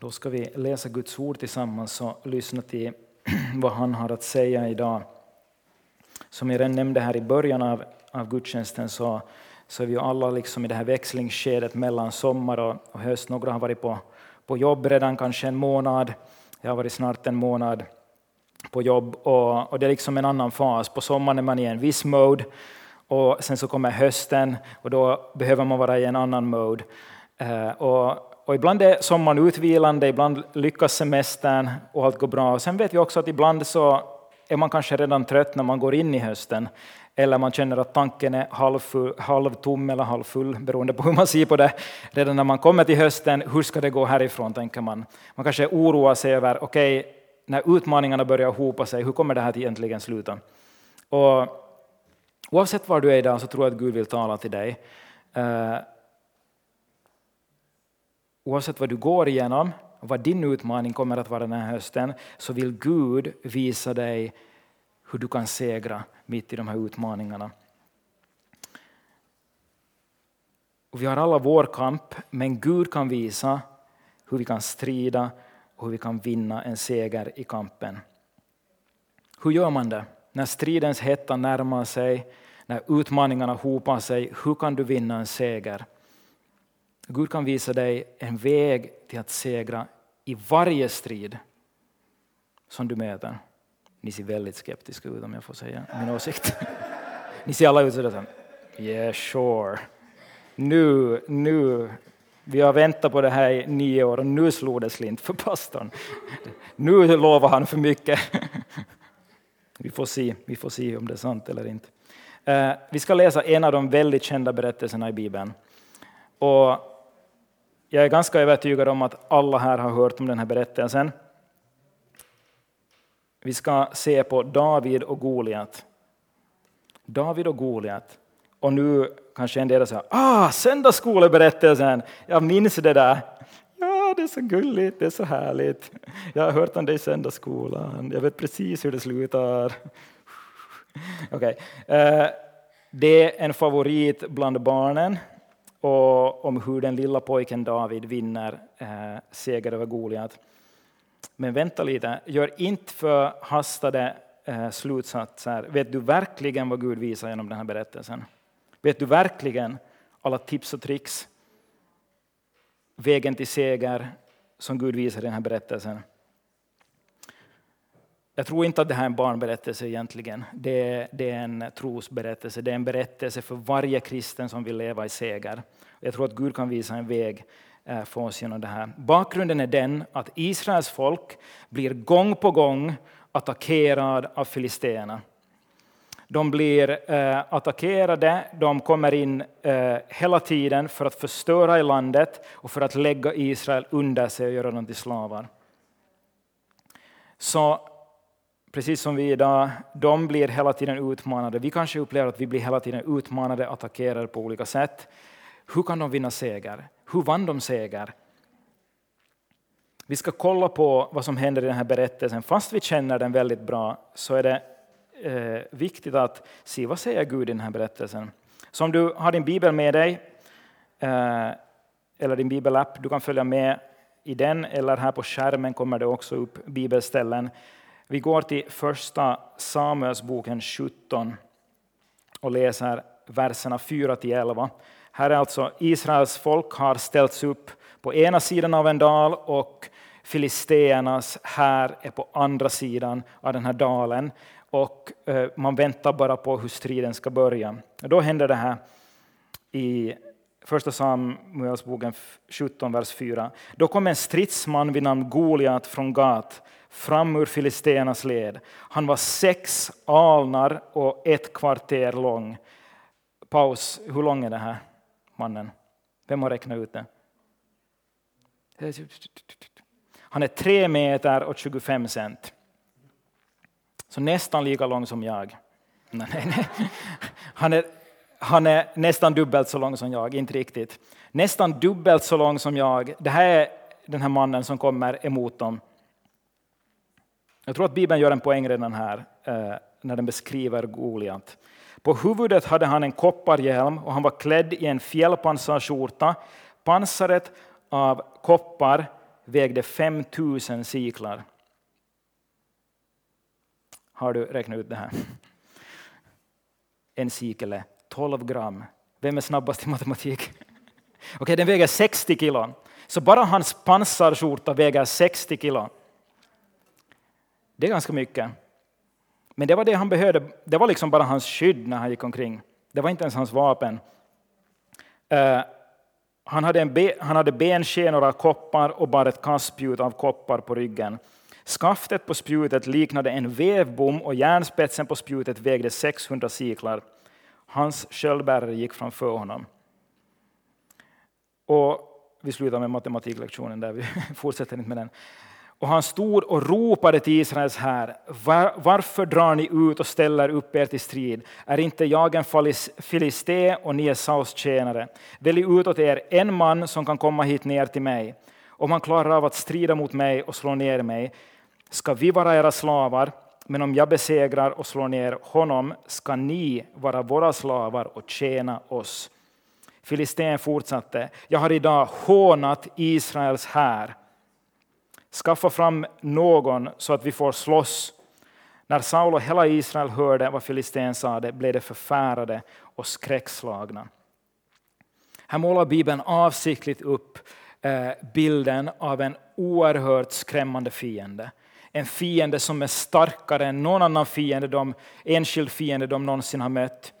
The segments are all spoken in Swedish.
Då ska vi läsa Guds ord tillsammans och lyssna till vad han har att säga idag. Som jag redan nämnde här i början av, av gudstjänsten så, så är vi ju alla liksom i det här växlingsskedet mellan sommar och, och höst. Några har varit på, på jobb redan kanske en månad. Jag har varit snart en månad på jobb och, och det är liksom en annan fas. På sommaren är man i en viss mode och sen så kommer hösten och då behöver man vara i en annan mode. Eh, och och ibland är sommaren utvilande, ibland lyckas semestern och allt går bra. Och sen vet vi också att ibland så är man kanske redan trött när man går in i hösten. Eller man känner att tanken är halvfull, halvtom eller halvfull, beroende på hur man ser på det. Redan när man kommer till hösten, hur ska det gå härifrån, tänker man. Man kanske oroar sig över, okej, okay, när utmaningarna börjar hopa sig, hur kommer det här egentligen sluta? Och oavsett var du är idag så tror jag att Gud vill tala till dig. Eh, Oavsett vad du går igenom och vad din utmaning kommer att vara den här hösten, så vill Gud visa dig hur du kan segra mitt i de här utmaningarna. Och vi har alla vår kamp, men Gud kan visa hur vi kan strida och hur vi kan vinna en seger i kampen. Hur gör man det? När stridens hetta närmar sig, när utmaningarna hopar sig, hur kan du vinna en seger? Gud kan visa dig en väg till att segra i varje strid som du möter. Ni ser väldigt skeptiska ut om jag får säga min åsikt. Ni ser alla ut sådär yeah sure. Nu, nu, vi har väntat på det här i nio år och nu slog det slint för pastorn. Nu lovar han för mycket. Vi får se, vi får se om det är sant eller inte. Eh, vi ska läsa en av de väldigt kända berättelserna i Bibeln. Och jag är ganska övertygad om att alla här har hört om den här berättelsen. Vi ska se på David och Goliat. David och Goliat. Och nu kanske en del säger ah, söndagsskoleberättelsen, jag minns det där. Ja, det är så gulligt, det är så härligt. Jag har hört om det i söndagsskolan, jag vet precis hur det slutar. Okay. Eh, det är en favorit bland barnen och om hur den lilla pojken David vinner eh, seger över Goliat. Men vänta lite, gör inte förhastade eh, slutsatser. Vet du verkligen vad Gud visar genom den här berättelsen? Vet du verkligen alla tips och tricks, vägen till seger som Gud visar i den här berättelsen? Jag tror inte att det här är en barnberättelse egentligen. Det är, det är en trosberättelse. Det är en berättelse för varje kristen som vill leva i seger. Jag tror att Gud kan visa en väg eh, för oss genom det här. Bakgrunden är den att Israels folk blir gång på gång attackerad av filisterna. De blir eh, attackerade, de kommer in eh, hela tiden för att förstöra i landet och för att lägga Israel under sig och göra dem till slavar. Så precis som vi idag, de blir hela tiden utmanade. Vi kanske upplever att vi blir hela tiden utmanade, attackerade på olika sätt. Hur kan de vinna seger? Hur vann de seger? Vi ska kolla på vad som händer i den här berättelsen. Fast vi känner den väldigt bra så är det eh, viktigt att se vad säger Gud i den här berättelsen. Så om du har din bibel med dig, eh, eller din bibelapp, du kan följa med i den, eller här på skärmen kommer det också upp bibelställen. Vi går till första Samuelsboken 17 och läser verserna 4-11. Här är alltså Israels folk har ställts upp på ena sidan av en dal och filisteernas här är på andra sidan av den här dalen. Och eh, man väntar bara på hur striden ska börja. Och då händer det här i Första Samuelsboken 17, vers 4. Då kom en stridsman vid namn Goliat från Gat fram ur filisteernas led. Han var sex alnar och ett kvarter lång. Paus, hur lång är den här mannen? Vem har räknat ut det? Han är tre meter och 25 cent. Så nästan lika lång som jag. Nej, nej. Han, är, han är nästan dubbelt så lång som jag, inte riktigt. Nästan dubbelt så lång som jag. Det här är den här mannen som kommer emot dem. Jag tror att Bibeln gör en poäng redan här eh, när den beskriver Goliat. På huvudet hade han en kopparhjälm och han var klädd i en fjällpansarskjorta. Pansaret av koppar vägde 5000 siklar. Har du räknat ut det här? En sikel är 12 gram. Vem är snabbast i matematik? Okej, okay, den väger 60 kilo. Så bara hans pansarskjorta väger 60 kilo. Det är ganska mycket. Men det var det han behövde. Det var liksom bara hans skydd när han gick omkring. Det var inte ens hans vapen. Uh, han hade, en be, han hade benskenor av koppar och bar ett kastspjut av koppar på ryggen. Skaftet på spjutet liknade en vevbom och järnspetsen på spjutet vägde 600 siklar. Hans sköldbärare gick framför honom. Och vi slutar med matematiklektionen där, vi fortsätter inte med den. Och han stod och ropade till Israels här. Var, varför drar ni ut och ställer upp er till strid? Är inte jag en filisté och ni är Saus tjänare? Välj ut åt er en man som kan komma hit ner till mig. Om han klarar av att strida mot mig och slå ner mig ska vi vara era slavar, men om jag besegrar och slår ner honom ska ni vara våra slavar och tjäna oss. Filisten fortsatte, jag har idag hånat Israels här. Skaffa fram någon så att vi får slåss. När Saul och hela Israel hörde vad filisten sade blev de förfärade och skräckslagna. Här målar Bibeln avsiktligt upp eh, bilden av en oerhört skrämmande fiende. En fiende som är starkare än någon annan fiende de, enskild fiende de någonsin har mött.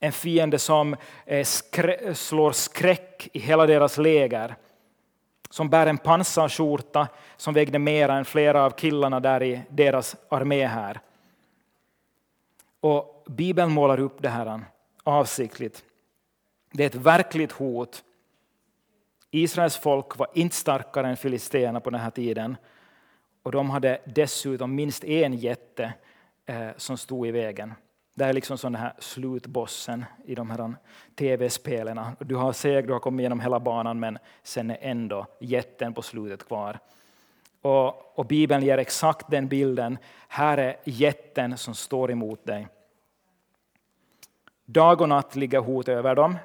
En fiende som eh, skrä, slår skräck i hela deras läger. Som bär en pansarskjorta som vägde mer än flera av killarna där i deras armé här. Och Bibeln målar upp det här avsiktligt. Det är ett verkligt hot. Israels folk var inte starkare än filisterna på den här tiden. Och de hade dessutom minst en jätte eh, som stod i vägen. Det är liksom sån här slutbossen i de här tv-spelen. Du har seg, du har kommit igenom hela banan men sen är ändå jätten på slutet kvar. Och, och Bibeln ger exakt den bilden. Här är jätten som står emot dig. Dag och natt ligger hot över dem.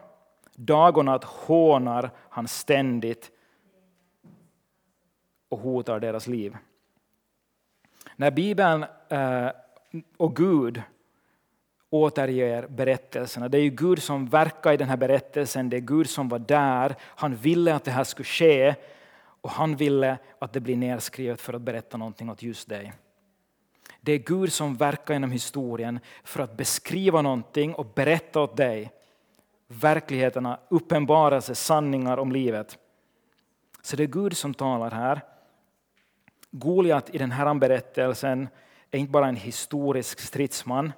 Dag och natt hånar han ständigt och hotar deras liv. När Bibeln eh, och Gud återger berättelserna. Det är ju Gud som verkar i den här berättelsen, det är Gud som var där. Han ville att det här skulle ske och han ville att det blir nedskrivet för att berätta någonting åt just dig. Det är Gud som verkar genom historien för att beskriva någonting och berätta åt dig verkligheterna, uppenbarelser, sanningar om livet. Så det är Gud som talar här. Goliat i den här berättelsen är inte bara en historisk stridsman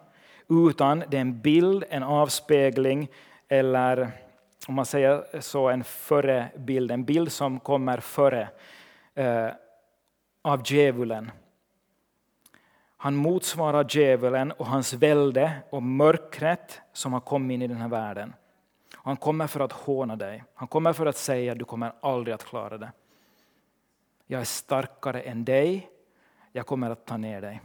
utan det är en bild, en avspegling eller om man säger så, en förebild, en bild som kommer före eh, av djävulen. Han motsvarar djävulen och hans välde och mörkret som har kommit in i den här världen. Han kommer för att håna dig. Han kommer för att säga att du kommer aldrig att klara det. Jag är starkare än dig. Jag kommer att ta ner dig.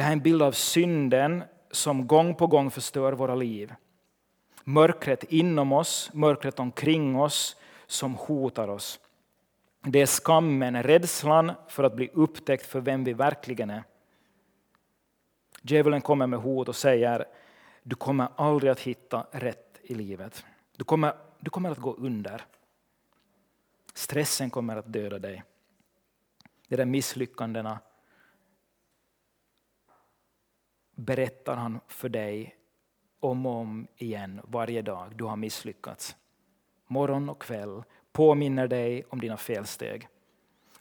Det här är en bild av synden som gång på gång förstör våra liv. Mörkret inom oss, mörkret omkring oss som hotar oss. Det är skammen, rädslan för att bli upptäckt för vem vi verkligen är. Djävulen kommer med hot och säger du kommer aldrig att hitta rätt i livet. Du kommer, du kommer att gå under. Stressen kommer att döda dig. De där misslyckandena berättar han för dig om och om igen varje dag du har misslyckats. Morgon och kväll påminner dig om dina felsteg.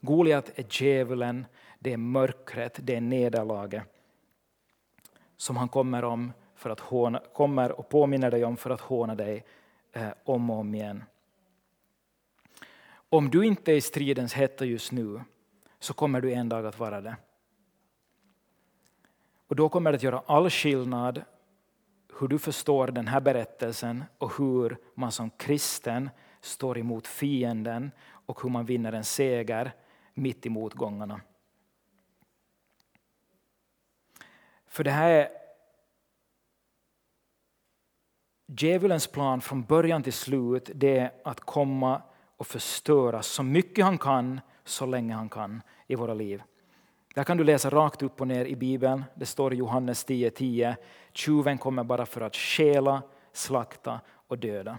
Goliat är djävulen, det är mörkret, det är nederlaget som han kommer, om för att håna, kommer och påminner dig om för att håna dig eh, om och om igen. Om du inte är i stridens hetta just nu så kommer du en dag att vara det. Och då kommer det att göra all skillnad hur du förstår den här berättelsen och hur man som kristen står emot fienden och hur man vinner en seger mitt i motgångarna. För det här är djävulens plan från början till slut, det är att komma och förstöra så mycket han kan, så länge han kan i våra liv. Där kan du läsa rakt upp och ner i Bibeln. Det står i Johannes 10.10. 10. Tjuven kommer bara för att stjäla, slakta och döda.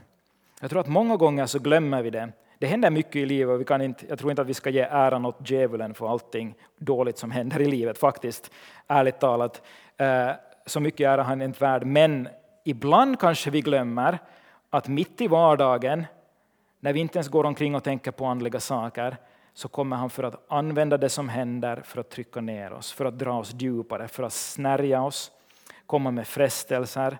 Jag tror att många gånger så glömmer vi det. Det händer mycket i livet och vi kan inte, jag tror inte att vi ska ge äran åt djävulen för allting dåligt som händer i livet faktiskt, ärligt talat. Eh, så mycket ära han inte värd. Men ibland kanske vi glömmer att mitt i vardagen, när vi inte ens går omkring och tänker på andliga saker, så kommer han för att använda det som händer för att trycka ner oss, för att dra oss djupare, för att snärja oss, komma med frestelser.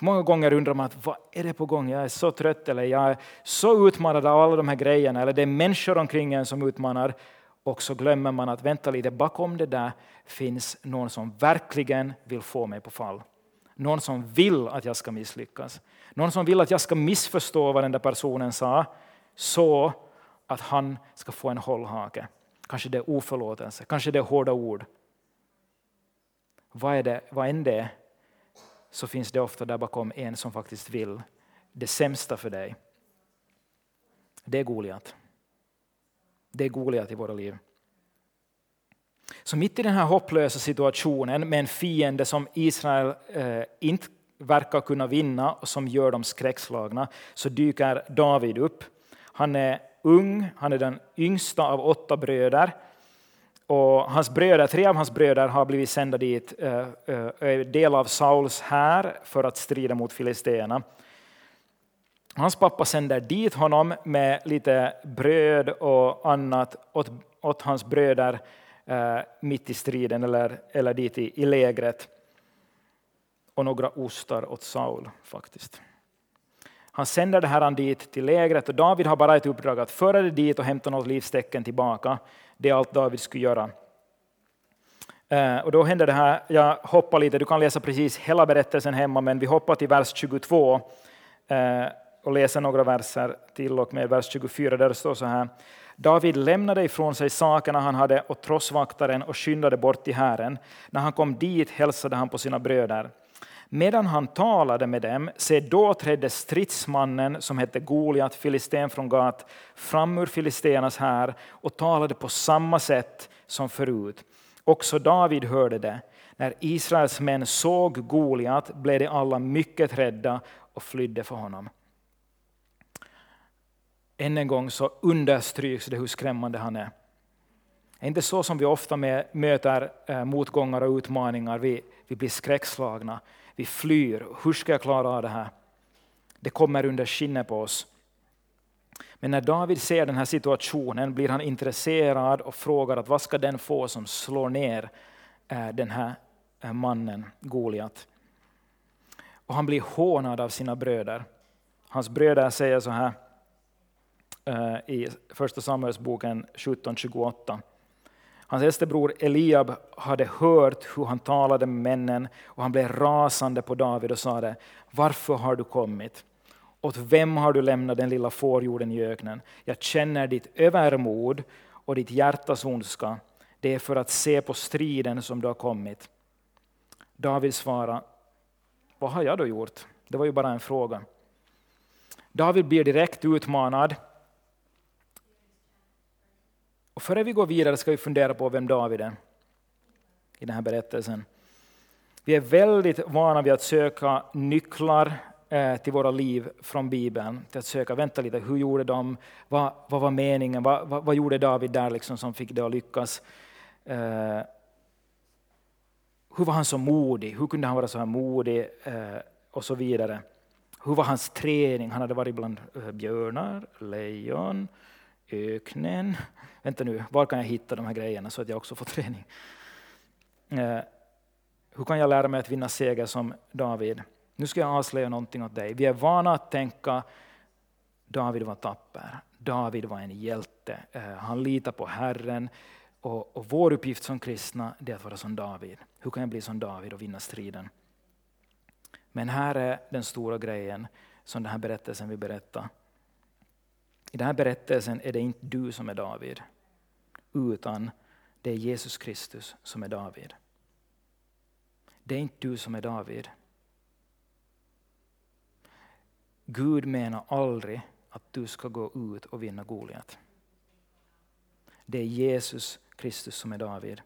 Många gånger undrar man att, vad är det på gång? Jag är så trött eller jag är så utmanad av alla de här grejerna eller det är människor omkring en som utmanar och så glömmer man att vänta lite, bakom det där finns någon som verkligen vill få mig på fall. Någon som vill att jag ska misslyckas. Någon som vill att jag ska missförstå vad den där personen sa så att han ska få en hållhake. Kanske det är oförlåtelse, kanske det är hårda ord. Vad, är det, vad än det är så finns det ofta där bakom en som faktiskt vill det sämsta för dig. Det är Goliat. Det är Goliat i våra liv. Så mitt i den här hopplösa situationen med en fiende som Israel eh, inte verkar kunna vinna och som gör dem skräckslagna så dyker David upp. Han är ung, han är den yngsta av åtta bröder. Och hans bröder, tre av hans bröder har blivit sända dit, eh, eh, är del av Sauls här för att strida mot filisterna. Hans pappa sänder dit honom med lite bröd och annat åt, åt hans bröder eh, mitt i striden eller, eller dit i, i lägret. Och några ostar åt Saul faktiskt. Han sänder det här dit till lägret och David har bara ett uppdrag att föra det dit och hämta något livstecken tillbaka. Det är allt David skulle göra. Eh, och då händer det här, jag hoppar lite, du kan läsa precis hela berättelsen hemma, men vi hoppar till vers 22 eh, och läser några verser till och med vers 24 där det står så här. David lämnade ifrån sig sakerna han hade åt trossvaktaren och skyndade bort till Herren. När han kom dit hälsade han på sina bröder. Medan han talade med dem, se då trädde stridsmannen som hette Goliat, filisten från Gat, fram ur filisternas här och talade på samma sätt som förut. Också David hörde det. När Israels män såg Goliat blev de alla mycket rädda och flydde för honom. Än en gång så understryks det hur skrämmande han är. Det är inte så som vi ofta möter eh, motgångar och utmaningar, vi, vi blir skräckslagna vi flyr. Hur ska jag klara av det här? Det kommer under skinnet på oss. Men när David ser den här situationen blir han intresserad och frågar att vad ska den få som slår ner eh, den här eh, mannen Goliat. Och han blir hånad av sina bröder. Hans bröder säger så här eh, i Första Samuelsboken 17.28. Hans äldste bror Eliab hade hört hur han talade med männen och han blev rasande på David och sade Varför har du kommit? Åt vem har du lämnat den lilla fårjorden i öknen? Jag känner ditt övermod och ditt hjärtas ondska. Det är för att se på striden som du har kommit. David svarade, vad har jag då gjort? Det var ju bara en fråga. David blir direkt utmanad och före vi går vidare ska vi fundera på vem David är i den här berättelsen. Vi är väldigt vana vid att söka nycklar eh, till våra liv från Bibeln. Till att söka, vänta lite, hur gjorde de? Vad, vad var meningen? Vad, vad, vad, gjorde David där liksom som fick det att lyckas? Eh, hur var han så modig? Hur kunde han vara så här modig? Eh, och så vidare. Hur var hans träning? Han hade varit bland eh, björnar, lejon, öknen. Vänta nu, var kan jag hitta de här grejerna så att jag också får träning? Eh, hur kan jag lära mig att vinna seger som David? Nu ska jag avslöja någonting åt dig. Vi är vana att tänka David var tapper. David var en hjälte. Eh, han litar på Herren. Och, och vår uppgift som kristna är att vara som David. Hur kan jag bli som David och vinna striden? Men här är den stora grejen som den här berättelsen vill berätta. I den här berättelsen är det inte du som är David, utan det är Jesus Kristus som är David. Det är inte du som är David. Gud menar aldrig att du ska gå ut och vinna Goliat. Det är Jesus Kristus som är David.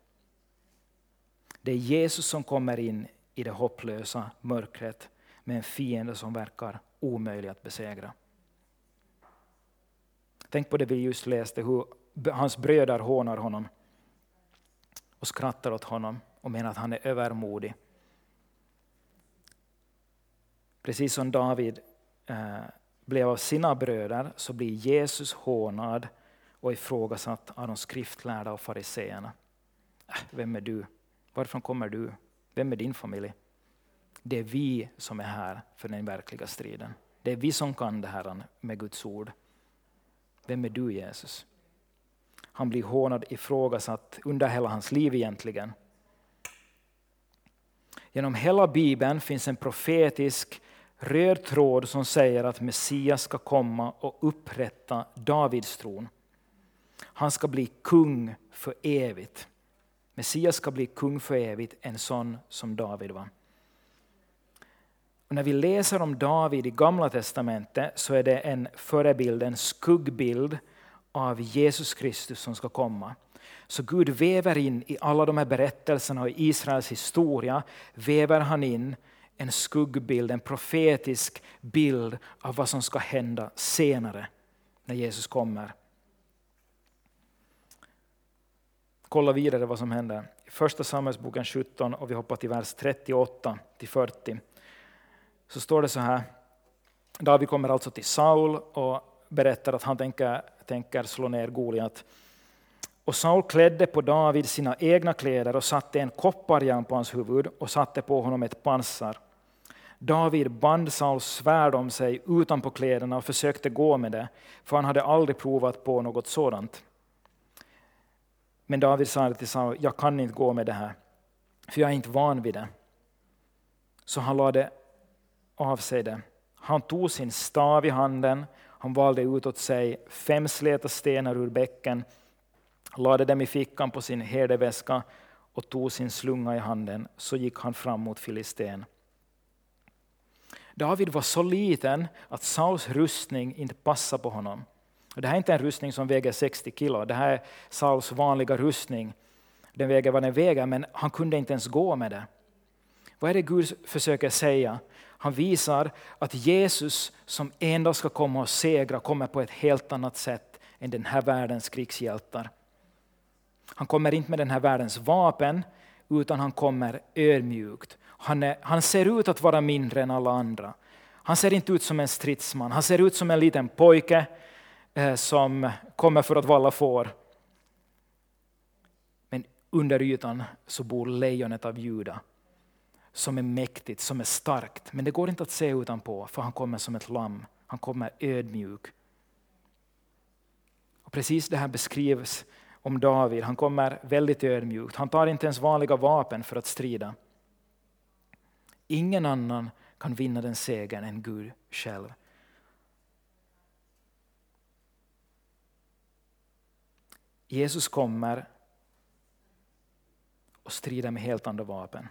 Det är Jesus som kommer in i det hopplösa mörkret med en fiende som verkar omöjlig att besegra. Tänk på det vi just läste, hur hans bröder hånar honom och skrattar åt honom och menar att han är övermodig. Precis som David eh, blev av sina bröder så blir Jesus hånad och ifrågasatt av de skriftlärda och fariseerna. Äh, vem är du? Varifrån kommer du? Vem är din familj? Det är vi som är här för den verkliga striden. Det är vi som kan det här med Guds ord. Vem är du Jesus? Han blir hånad, ifrågasatt under hela hans liv egentligen. Genom hela Bibeln finns en profetisk röd tråd som säger att Messias ska komma och upprätta Davids tron. Han ska bli kung för evigt. Messias ska bli kung för evigt, en sån som David var. Och när vi läser om David i Gamla testamentet så är det en förebild, en skuggbild av Jesus Kristus som ska komma. Så Gud väver in i alla de här berättelserna och i Israels historia, väver han in en skuggbild, en profetisk bild av vad som ska hända senare när Jesus kommer. Kolla vidare vad som händer. I första Samuelsboken 17 och vi hoppar till vers 38 till 40. Så står det så här. David kommer alltså till Saul och berättar att han tänker, tänker slå ner Goliat. Och Saul klädde på David sina egna kläder och satte en kopparjärn på hans huvud och satte på honom ett pansar. David band Sauls svärd om sig utanpå kläderna och försökte gå med det, för han hade aldrig provat på något sådant. Men David sa till Saul, jag kan inte gå med det här, för jag är inte van vid det. Så han lade av sig det. Han tog sin stav i handen, han valde ut åt sig fem släta stenar ur bäcken, lade dem i fickan på sin herdeväska och tog sin slunga i handen. Så gick han fram mot Filisten. David var så liten att Sauls rustning inte passade på honom. Det här är inte en rustning som väger 60 kilo, det här är Sauls vanliga rustning. Den väger vad den väger, men han kunde inte ens gå med det. Vad är det Gud försöker säga? Han visar att Jesus som en ska komma och segra kommer på ett helt annat sätt än den här världens krigshjältar. Han kommer inte med den här världens vapen, utan han kommer ödmjukt. Han, är, han ser ut att vara mindre än alla andra. Han ser inte ut som en stridsman, han ser ut som en liten pojke eh, som kommer för att valla får. Men under ytan så bor lejonet av Juda som är mäktigt, som är starkt. Men det går inte att se utanpå, för han kommer som ett lamm. Han kommer ödmjuk. Och precis det här beskrivs om David. Han kommer väldigt ödmjukt. Han tar inte ens vanliga vapen för att strida. Ingen annan kan vinna den segern än Gud själv. Jesus kommer och strider med helt andra vapen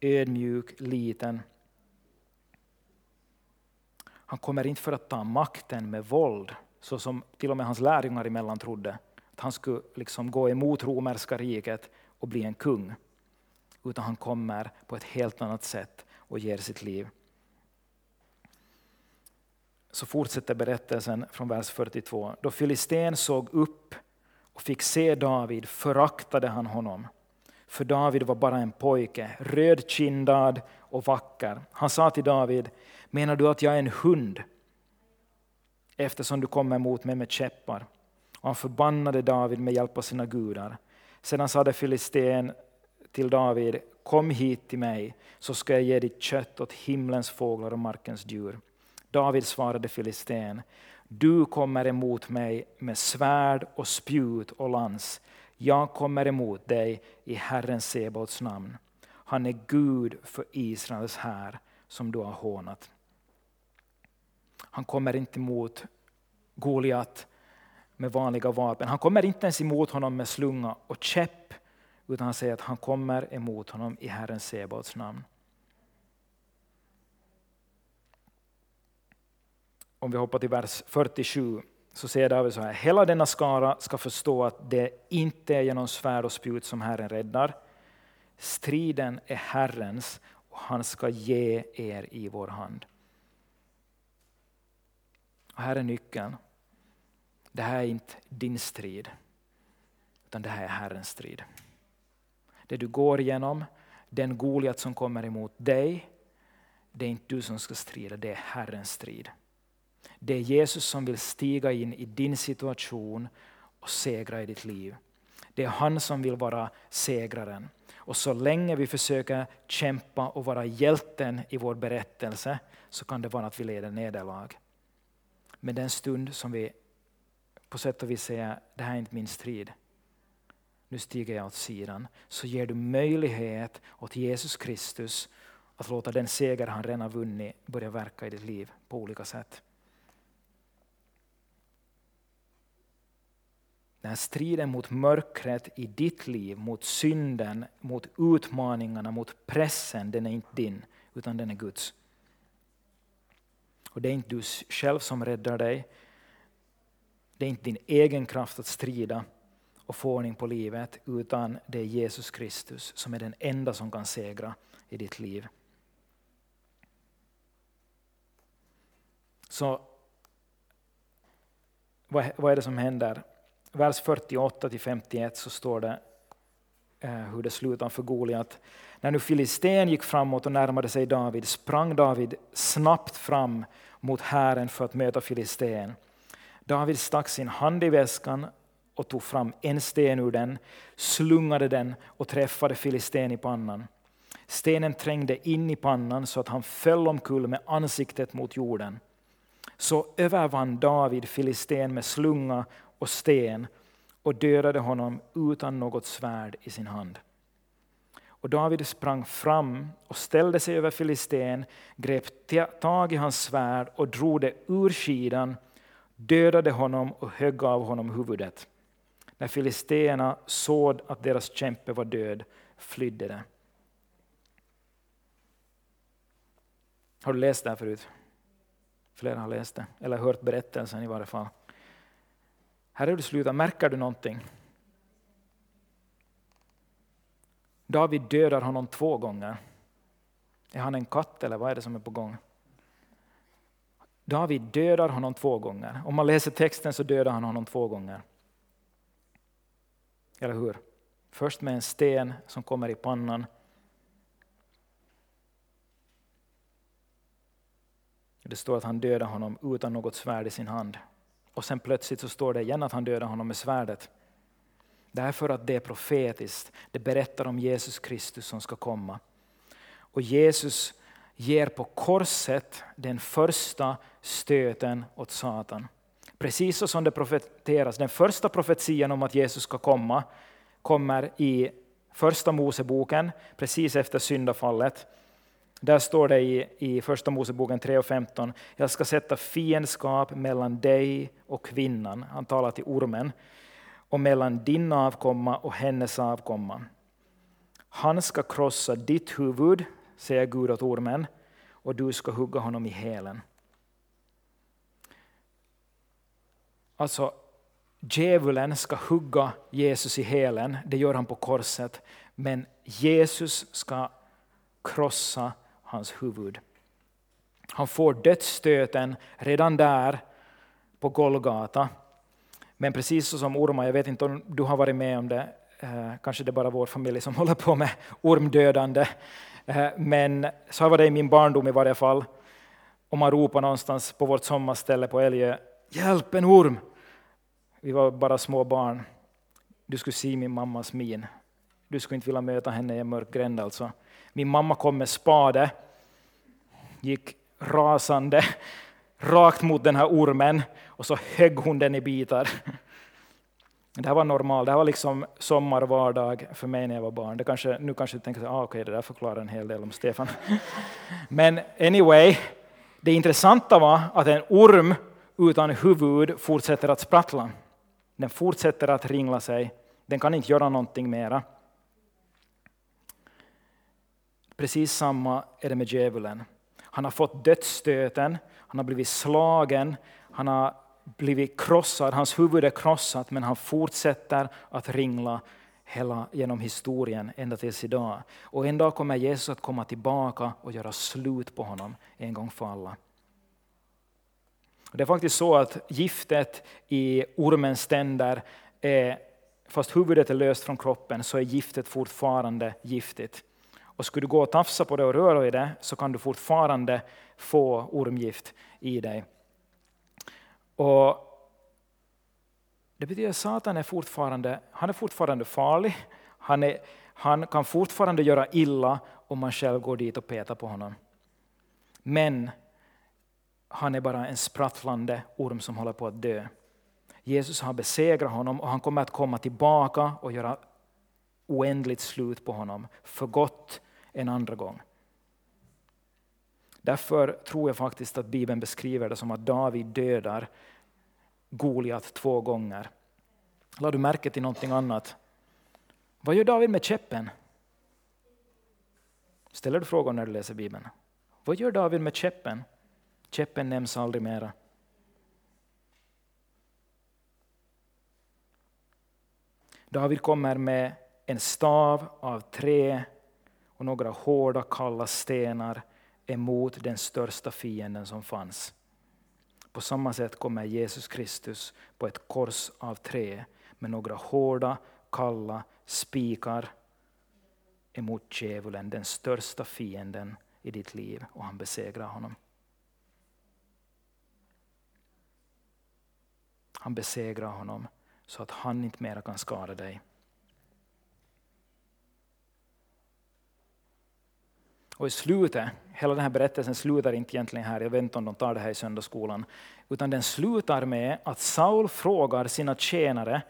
ödmjuk, liten. Han kommer inte för att ta makten med våld, så som till och med hans lärjungar emellan trodde. Att han skulle liksom gå emot romerska riket och bli en kung. Utan han kommer på ett helt annat sätt och ger sitt liv. Så fortsätter berättelsen från vers 42. Då Filisten såg upp och fick se David föraktade han honom för David var bara en pojke, rödkindad och vacker. Han sa till David, menar du att jag är en hund eftersom du kommer emot mig med käppar? Och han förbannade David med hjälp av sina gudar. Sedan sade filisten till David, kom hit till mig så ska jag ge ditt kött åt himlens fåglar och markens djur. David svarade filisten, du kommer emot mig med svärd och spjut och lans, jag kommer emot dig i Herren Sebaots namn. Han är Gud för Israels här som du har hånat. Han kommer inte emot Goliat med vanliga vapen. Han kommer inte ens emot honom med slunga och käpp, utan han säger att han kommer emot honom i Herren Sebaots namn. om vi hoppar till vers 47, så säger David så här. Hela denna skara ska förstå att det inte är genom svärd och spjut som Herren räddar. Striden är Herrens och han ska ge er i vår hand. Och här är nyckeln. Det här är inte din strid, utan det här är Herrens strid. Det du går igenom, den Goliat som kommer emot dig, det är inte du som ska strida, det är Herrens strid. Det är Jesus som vill stiga in i din situation och segra i ditt liv. Det är han som vill vara segraren. Och så länge vi försöker kämpa och vara hjälten i vår berättelse så kan det vara att vi leder nederlag. Men den stund som vi på sätt och vis säger det här är inte min strid, nu stiger jag åt sidan, så ger du möjlighet åt Jesus Kristus att låta den seger han redan vunnit börja verka i ditt liv på olika sätt. Den här striden mot mörkret i ditt liv, mot synden, mot utmaningarna, mot pressen, den är inte din, utan den är Guds. Och det är inte du själv som räddar dig. Det är inte din egen kraft att strida och få ordning på livet, utan det är Jesus Kristus som är den enda som kan segra i ditt liv. Så vad är det som händer? Vers 48-51 så står det eh, hur det slutar för Goliat. När nu filisten gick framåt och närmade sig David sprang David snabbt fram mot hären för att möta filisten. David stack sin hand i väskan och tog fram en sten ur den, slungade den och träffade filisten i pannan. Stenen trängde in i pannan så att han föll omkull med ansiktet mot jorden. Så övervann David filisten med slunga och sten och dödade honom utan något svärd i sin hand. Och David sprang fram och ställde sig över filisten, grep tag i hans svärd och drog det ur skidan, dödade honom och högg av honom huvudet. När filisterna såg att deras kämpe var död flydde de. Har du läst det här förut? Flera har läst det, eller hört berättelsen i varje fall. Här är du slutat, märker du någonting? David dödar honom två gånger. Är han en katt eller vad är det som är på gång? David dödar honom två gånger. Om man läser texten så dödar han honom två gånger. Eller hur? Först med en sten som kommer i pannan. Det står att han dödar honom utan något svärd i sin hand. Och sen plötsligt så står det igen att han dödar honom med svärdet. Därför att det är profetiskt. Det berättar om Jesus Kristus som ska komma. Och Jesus ger på korset den första stöten åt Satan. Precis så som det profeteras. Den första profetian om att Jesus ska komma kommer i första Moseboken, precis efter syndafallet. Där står det i, i Första Moseboken 3 och 15. Jag ska sätta fiendskap mellan dig och kvinnan, han talar till ormen, och mellan din avkomma och hennes avkomma. Han ska krossa ditt huvud, säger Gud åt ormen, och du ska hugga honom i hälen. Alltså, djävulen ska hugga Jesus i hälen, det gör han på korset, men Jesus ska krossa hans huvud. Han får dödsstöten redan där på Golgata. Men precis som ormar, jag vet inte om du har varit med om det, eh, kanske det är bara vår familj som håller på med ormdödande. Eh, men så var det i min barndom i varje fall. Om man ropar någonstans på vårt sommarställe på Älgö, hjälp en orm! Vi var bara små barn. Du skulle se min mammas min. Du skulle inte vilja möta henne i en mörk gränd alltså. Min mamma kom med spade, gick rasande rakt mot den här ormen och så högg hon den i bitar. Det här var normalt, det här var liksom sommarvardag för mig när jag var barn. Det kanske, nu kanske du tänker att ah, okay, det där förklarar en hel del om Stefan. Men anyway, det intressanta var att en orm utan huvud fortsätter att sprattla. Den fortsätter att ringla sig, den kan inte göra någonting mera. Precis samma är det med djävulen. Han har fått dödsstöten, han har blivit slagen, han har blivit krossad, hans huvud är krossat men han fortsätter att ringla hela genom historien ända tills idag. Och en dag kommer Jesus att komma tillbaka och göra slut på honom en gång för alla. Det är faktiskt så att giftet i ormens tänder, är, fast huvudet är löst från kroppen, så är giftet fortfarande giftigt. Och skulle du gå och tafsa på det och röra i det så kan du fortfarande få ormgift i dig. Och det betyder att Satan är fortfarande, han är fortfarande farlig. Han, är, han kan fortfarande göra illa om man själv går dit och petar på honom. Men han är bara en sprattlande orm som håller på att dö. Jesus har besegrat honom och han kommer att komma tillbaka och göra oändligt slut på honom, för gott en andra gång. Därför tror jag faktiskt att Bibeln beskriver det som att David dödar Goliat två gånger. Lade du märke till någonting annat? Vad gör David med käppen? Ställer du frågor när du läser Bibeln? Vad gör David med käppen? Käppen nämns aldrig mera. David kommer med en stav av trä och några hårda kalla stenar emot den största fienden som fanns. På samma sätt kommer Jesus Kristus på ett kors av trä med några hårda, kalla spikar emot djävulen, den största fienden i ditt liv, och han besegrar honom. Han besegrar honom så att han inte mera kan skada dig. Och i slutet, hela den här berättelsen slutar inte egentligen här, jag vet inte om de tar det här i söndagsskolan, utan den slutar med att Saul frågar sina tjänare,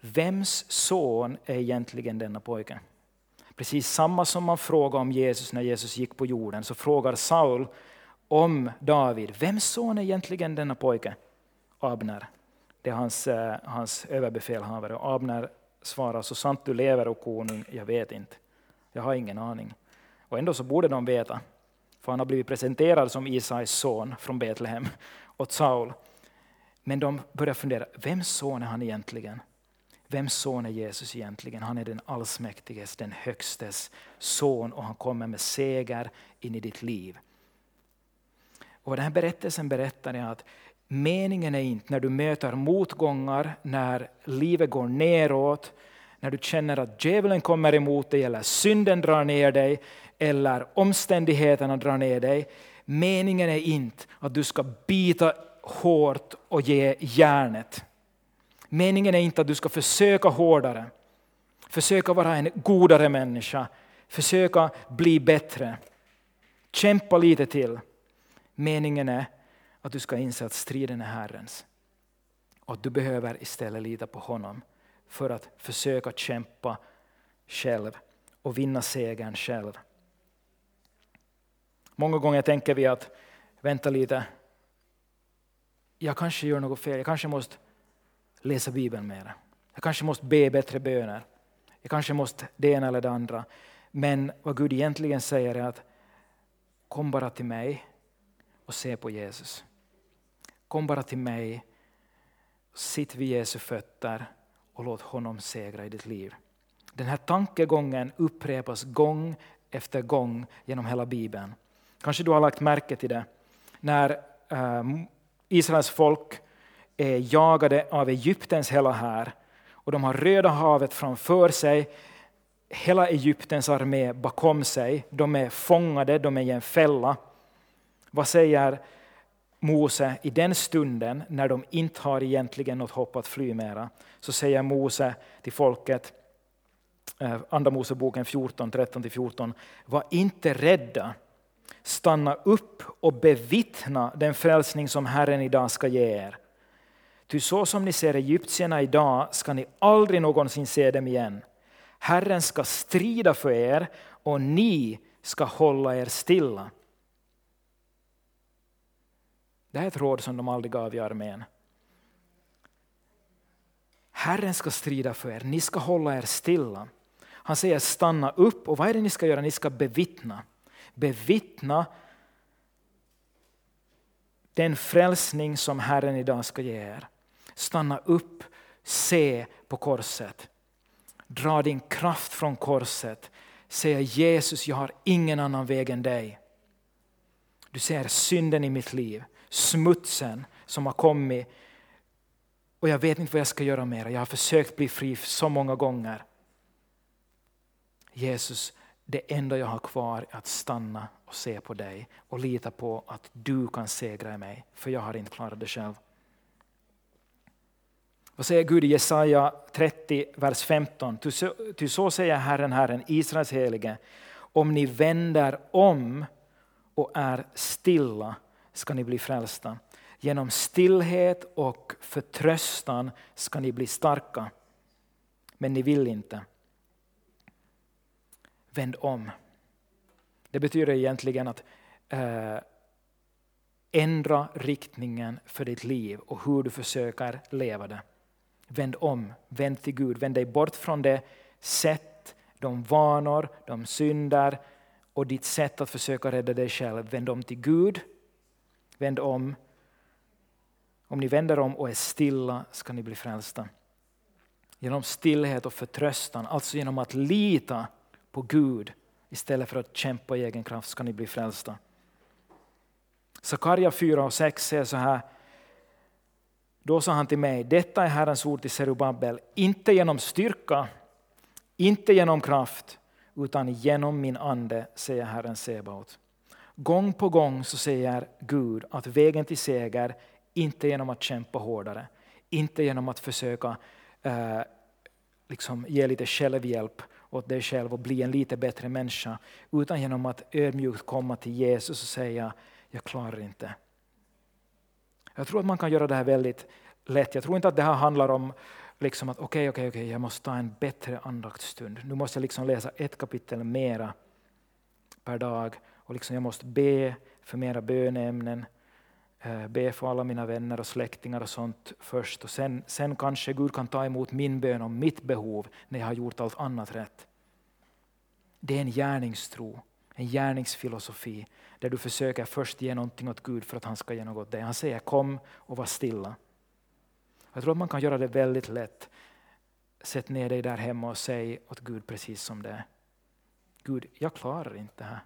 vems son är egentligen denna pojke? Precis samma som man frågade om Jesus när Jesus gick på jorden, så frågar Saul om David, vems son är egentligen denna pojke? Abner. Det är hans, eh, hans överbefälhavare. Abner svarar, så sant du lever och konung, jag vet inte. Jag har ingen aning. Och ändå så borde de veta, för han har blivit presenterad som Isais son från Betlehem åt Saul. Men de börjar fundera, vems son är han egentligen? Vems son är Jesus egentligen? Han är den allsmäktiges, den högstes son och han kommer med seger in i ditt liv. Och den här berättelsen berättar är att meningen är inte när du möter motgångar, när livet går neråt, när du känner att djävulen kommer emot dig eller synden drar ner dig, eller omständigheterna drar ner dig. Meningen är inte att du ska bita hårt och ge järnet. Meningen är inte att du ska försöka hårdare, försöka vara en godare människa, försöka bli bättre. Kämpa lite till. Meningen är att du ska inse att striden är Herrens. Och att du behöver istället lita på honom för att försöka kämpa själv och vinna segern själv. Många gånger tänker vi att, vänta lite, jag kanske gör något fel, jag kanske måste läsa Bibeln mer. Jag kanske måste be bättre böner. Jag kanske måste det ena eller det andra. Men vad Gud egentligen säger är att kom bara till mig och se på Jesus. Kom bara till mig, sitt vid Jesu fötter och låt honom segra i ditt liv. Den här tankegången upprepas gång efter gång genom hela Bibeln. Kanske du har lagt märke till det. När ehm, Israels folk är jagade av Egyptens hela här och de har Röda havet framför sig, hela Egyptens armé bakom sig. De är fångade, de är i en fälla. Vad säger Mose i den stunden när de inte har egentligen något hopp att fly mera? Så säger Mose till folket, eh, Andra Moseboken 14, 13-14, var inte rädda stanna upp och bevittna den frälsning som Herren idag ska ge er. Ty så som ni ser egyptierna idag ska ni aldrig någonsin se dem igen. Herren ska strida för er och ni ska hålla er stilla. Det här är ett råd som de aldrig gav i armén. Herren ska strida för er, ni ska hålla er stilla. Han säger stanna upp och vad är det ni ska göra? Ni ska bevittna bevittna den frälsning som Herren idag ska ge er. Stanna upp, se på korset. Dra din kraft från korset. Säg, Jesus, jag har ingen annan väg än dig. Du ser synden i mitt liv, smutsen som har kommit och jag vet inte vad jag ska göra mer. Jag har försökt bli fri så många gånger. Jesus, det enda jag har kvar är att stanna och se på dig och lita på att du kan segra i mig, för jag har inte klarat det själv. Vad säger Gud i Jesaja 30, vers 15? Ty så säger Herren, Herren, Israels helige, om ni vänder om och är stilla ska ni bli frälsta. Genom stillhet och förtröstan ska ni bli starka. Men ni vill inte. Vänd om. Det betyder egentligen att eh, ändra riktningen för ditt liv och hur du försöker leva det. Vänd om, vänd till Gud, vänd dig bort från det sätt, de vanor, de synder och ditt sätt att försöka rädda dig själv. Vänd om till Gud, vänd om. Om ni vänder om och är stilla ska ni bli frälsta. Genom stillhet och förtröstan, alltså genom att lita på Gud istället för att kämpa i egen kraft ska ni bli frälsta. Sakarja 4 och 6 säger så här. Då sa han till mig, detta är Herrens ord till Serubabel, inte genom styrka, inte genom kraft, utan genom min ande, säger Herren Sebaot. Gång på gång så säger Gud att vägen till seger inte genom att kämpa hårdare, inte genom att försöka eh, liksom ge lite självhjälp åt dig själv och bli en lite bättre människa, utan genom att ödmjukt komma till Jesus och säga, jag klarar inte. Jag tror att man kan göra det här väldigt lätt. Jag tror inte att det här handlar om liksom att okej, okay, okej, okay, okay, jag måste ta en bättre andaktsstund. Nu måste jag liksom läsa ett kapitel mera per dag och liksom jag måste be för mera böneämnen, Eh, be för alla mina vänner och släktingar och sånt först. Och sen, sen kanske Gud kan ta emot min bön om mitt behov när jag har gjort allt annat rätt. Det är en gärningstro, en gärningsfilosofi där du försöker först ge någonting åt Gud för att han ska ge något åt dig. Han säger kom och var stilla. Jag tror att man kan göra det väldigt lätt. Sätt ner dig där hemma och säg åt Gud precis som det är. Gud, jag klarar inte det här.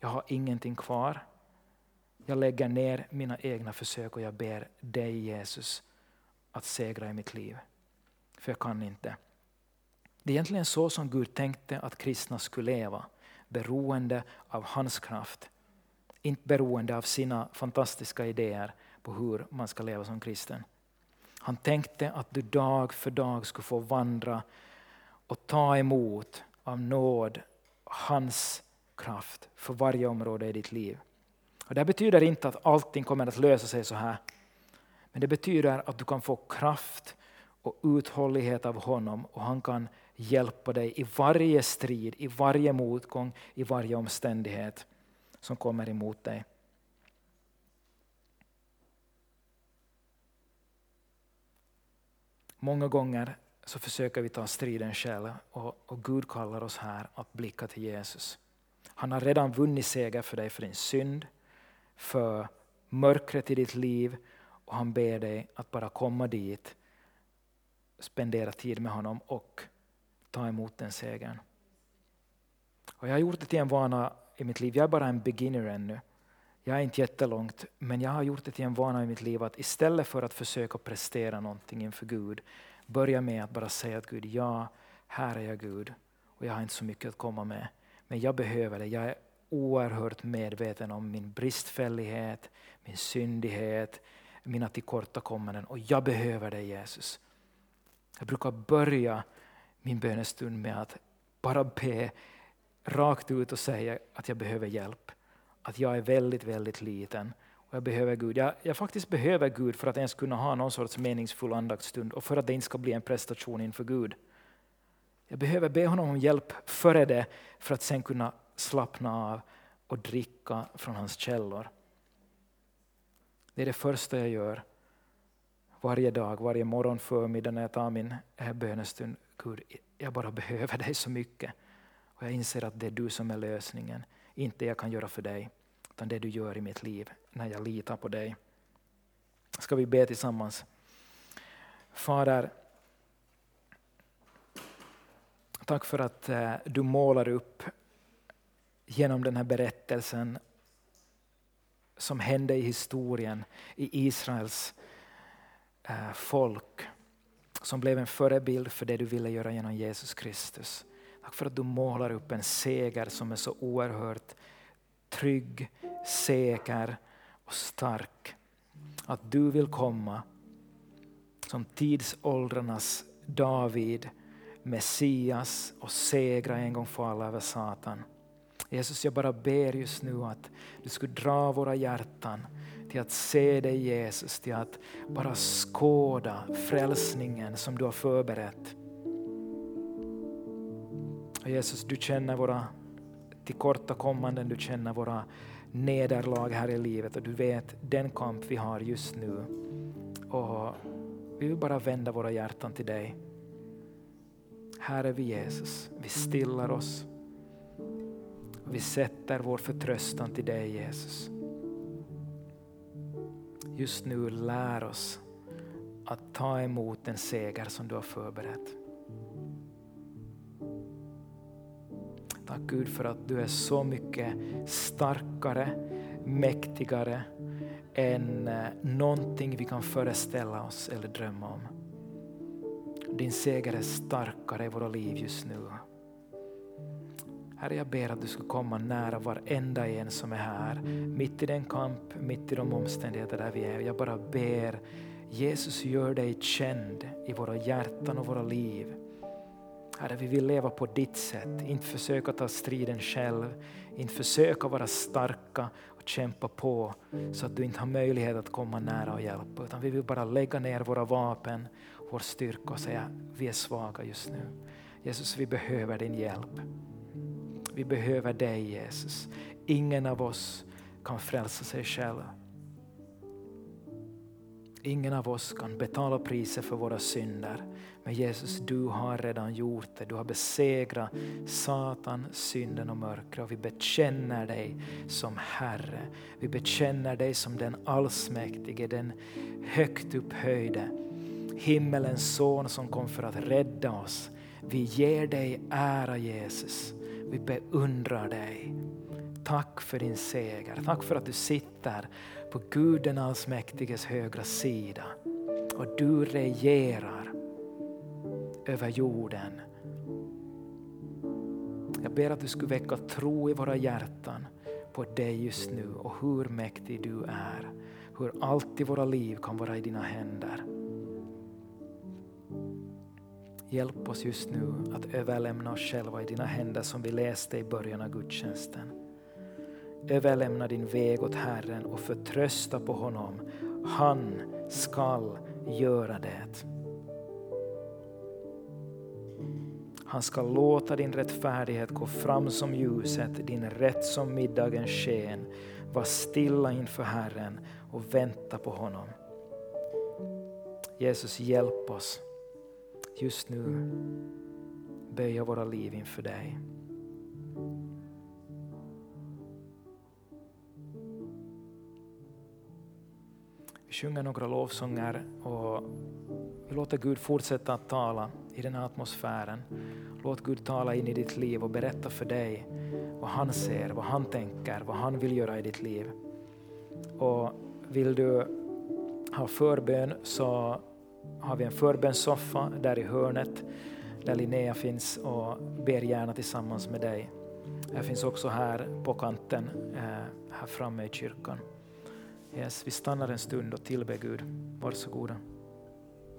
Jag har ingenting kvar. Jag lägger ner mina egna försök och jag ber dig Jesus att segra i mitt liv. För jag kan inte. Det är egentligen så som Gud tänkte att kristna skulle leva. Beroende av hans kraft. Inte beroende av sina fantastiska idéer på hur man ska leva som kristen. Han tänkte att du dag för dag skulle få vandra och ta emot av nåd hans kraft för varje område i ditt liv. Och det betyder inte att allting kommer att lösa sig så här. Men det betyder att du kan få kraft och uthållighet av honom och han kan hjälpa dig i varje strid, i varje motgång, i varje omständighet som kommer emot dig. Många gånger så försöker vi ta striden själva och, och Gud kallar oss här att blicka till Jesus. Han har redan vunnit seger för dig för din synd, för mörkret i ditt liv och han ber dig att bara komma dit, spendera tid med honom och ta emot den segern. Och jag har gjort det till en vana i mitt liv, jag är bara en beginner ännu. Jag är inte jättelångt, men jag har gjort det till en vana i mitt liv att istället för att försöka prestera någonting inför Gud, börja med att bara säga att Gud, ja, här är jag Gud och jag har inte så mycket att komma med. Men jag behöver det. Jag är oerhört medveten om min bristfällighet, min syndighet, mina tillkortakommanden och jag behöver dig Jesus. Jag brukar börja min bönestund med att bara be rakt ut och säga att jag behöver hjälp att jag är väldigt, väldigt liten och jag behöver Gud. Jag, jag faktiskt behöver Gud för att ens kunna ha någon sorts meningsfull andaktsstund och för att det inte ska bli en prestation inför Gud. Jag behöver be honom om hjälp före det för att sen kunna slappna av och dricka från hans källor. Det är det första jag gör varje dag, varje morgon, förmiddag när jag tar min bönestund. Gud, jag bara behöver dig så mycket. Och jag inser att det är du som är lösningen, inte jag kan göra för dig. utan det du gör i mitt liv när jag litar på dig. Ska vi be tillsammans? Fader, tack för att eh, du målar upp genom den här berättelsen som hände i historien i Israels eh, folk som blev en förebild för det du ville göra genom Jesus Kristus. Tack för att du målar upp en seger som är så oerhört trygg, säker och stark. Att du vill komma som tidsåldrarnas David, Messias och segra en gång för alla över Satan. Jesus, jag bara ber just nu att du skulle dra våra hjärtan till att se dig Jesus, till att bara skåda frälsningen som du har förberett. Och Jesus, du känner våra tillkortakommanden, du känner våra nederlag här i livet och du vet den kamp vi har just nu. Och vi vill bara vända våra hjärtan till dig. Här är vi Jesus, vi stillar oss. Vi sätter vår förtröstan till dig Jesus. Just nu lär oss att ta emot den seger som du har förberett. Tack Gud för att du är så mycket starkare, mäktigare än eh, någonting vi kan föreställa oss eller drömma om. Din seger är starkare i våra liv just nu. Herre, jag ber att du ska komma nära varenda en som är här, mitt i den kamp, mitt i de omständigheter där vi är. Jag bara ber, Jesus gör dig känd i våra hjärtan och våra liv. Herre, vi vill leva på ditt sätt, inte försöka ta striden själv, inte försöka vara starka och kämpa på så att du inte har möjlighet att komma nära och hjälpa, utan vi vill bara lägga ner våra vapen, vår styrka och säga vi är svaga just nu. Jesus, vi behöver din hjälp. Vi behöver dig Jesus. Ingen av oss kan frälsa sig själv. Ingen av oss kan betala priset för våra synder. Men Jesus, du har redan gjort det. Du har besegrat Satan, synden och mörkret. Och vi bekänner dig som Herre. Vi bekänner dig som den allsmäktige, den högt upphöjde. Himmelens son som kom för att rädda oss. Vi ger dig ära Jesus. Vi beundrar dig. Tack för din seger. Tack för att du sitter på Gud den allsmäktiges högra sida. Och du regerar över jorden. Jag ber att du skulle väcka tro i våra hjärtan på dig just nu och hur mäktig du är. Hur allt i våra liv kan vara i dina händer. Hjälp oss just nu att överlämna oss själva i dina händer som vi läste i början av gudstjänsten. Överlämna din väg åt Herren och förtrösta på honom. Han skall göra det. Han ska låta din rättfärdighet gå fram som ljuset, din rätt som middagens sken. Var stilla inför Herren och vänta på honom. Jesus, hjälp oss just nu böja våra liv inför dig. Vi sjunger några lovsånger och vi låter Gud fortsätta att tala i den här atmosfären. Låt Gud tala in i ditt liv och berätta för dig vad han ser, vad han tänker, vad han vill göra i ditt liv. Och vill du ha förbön så har vi en förbönssoffa där i hörnet där Linnea finns och ber gärna tillsammans med dig. Jag finns också här på kanten, eh, här framme i kyrkan. Yes, vi stannar en stund och tillber Gud. Varsågoda.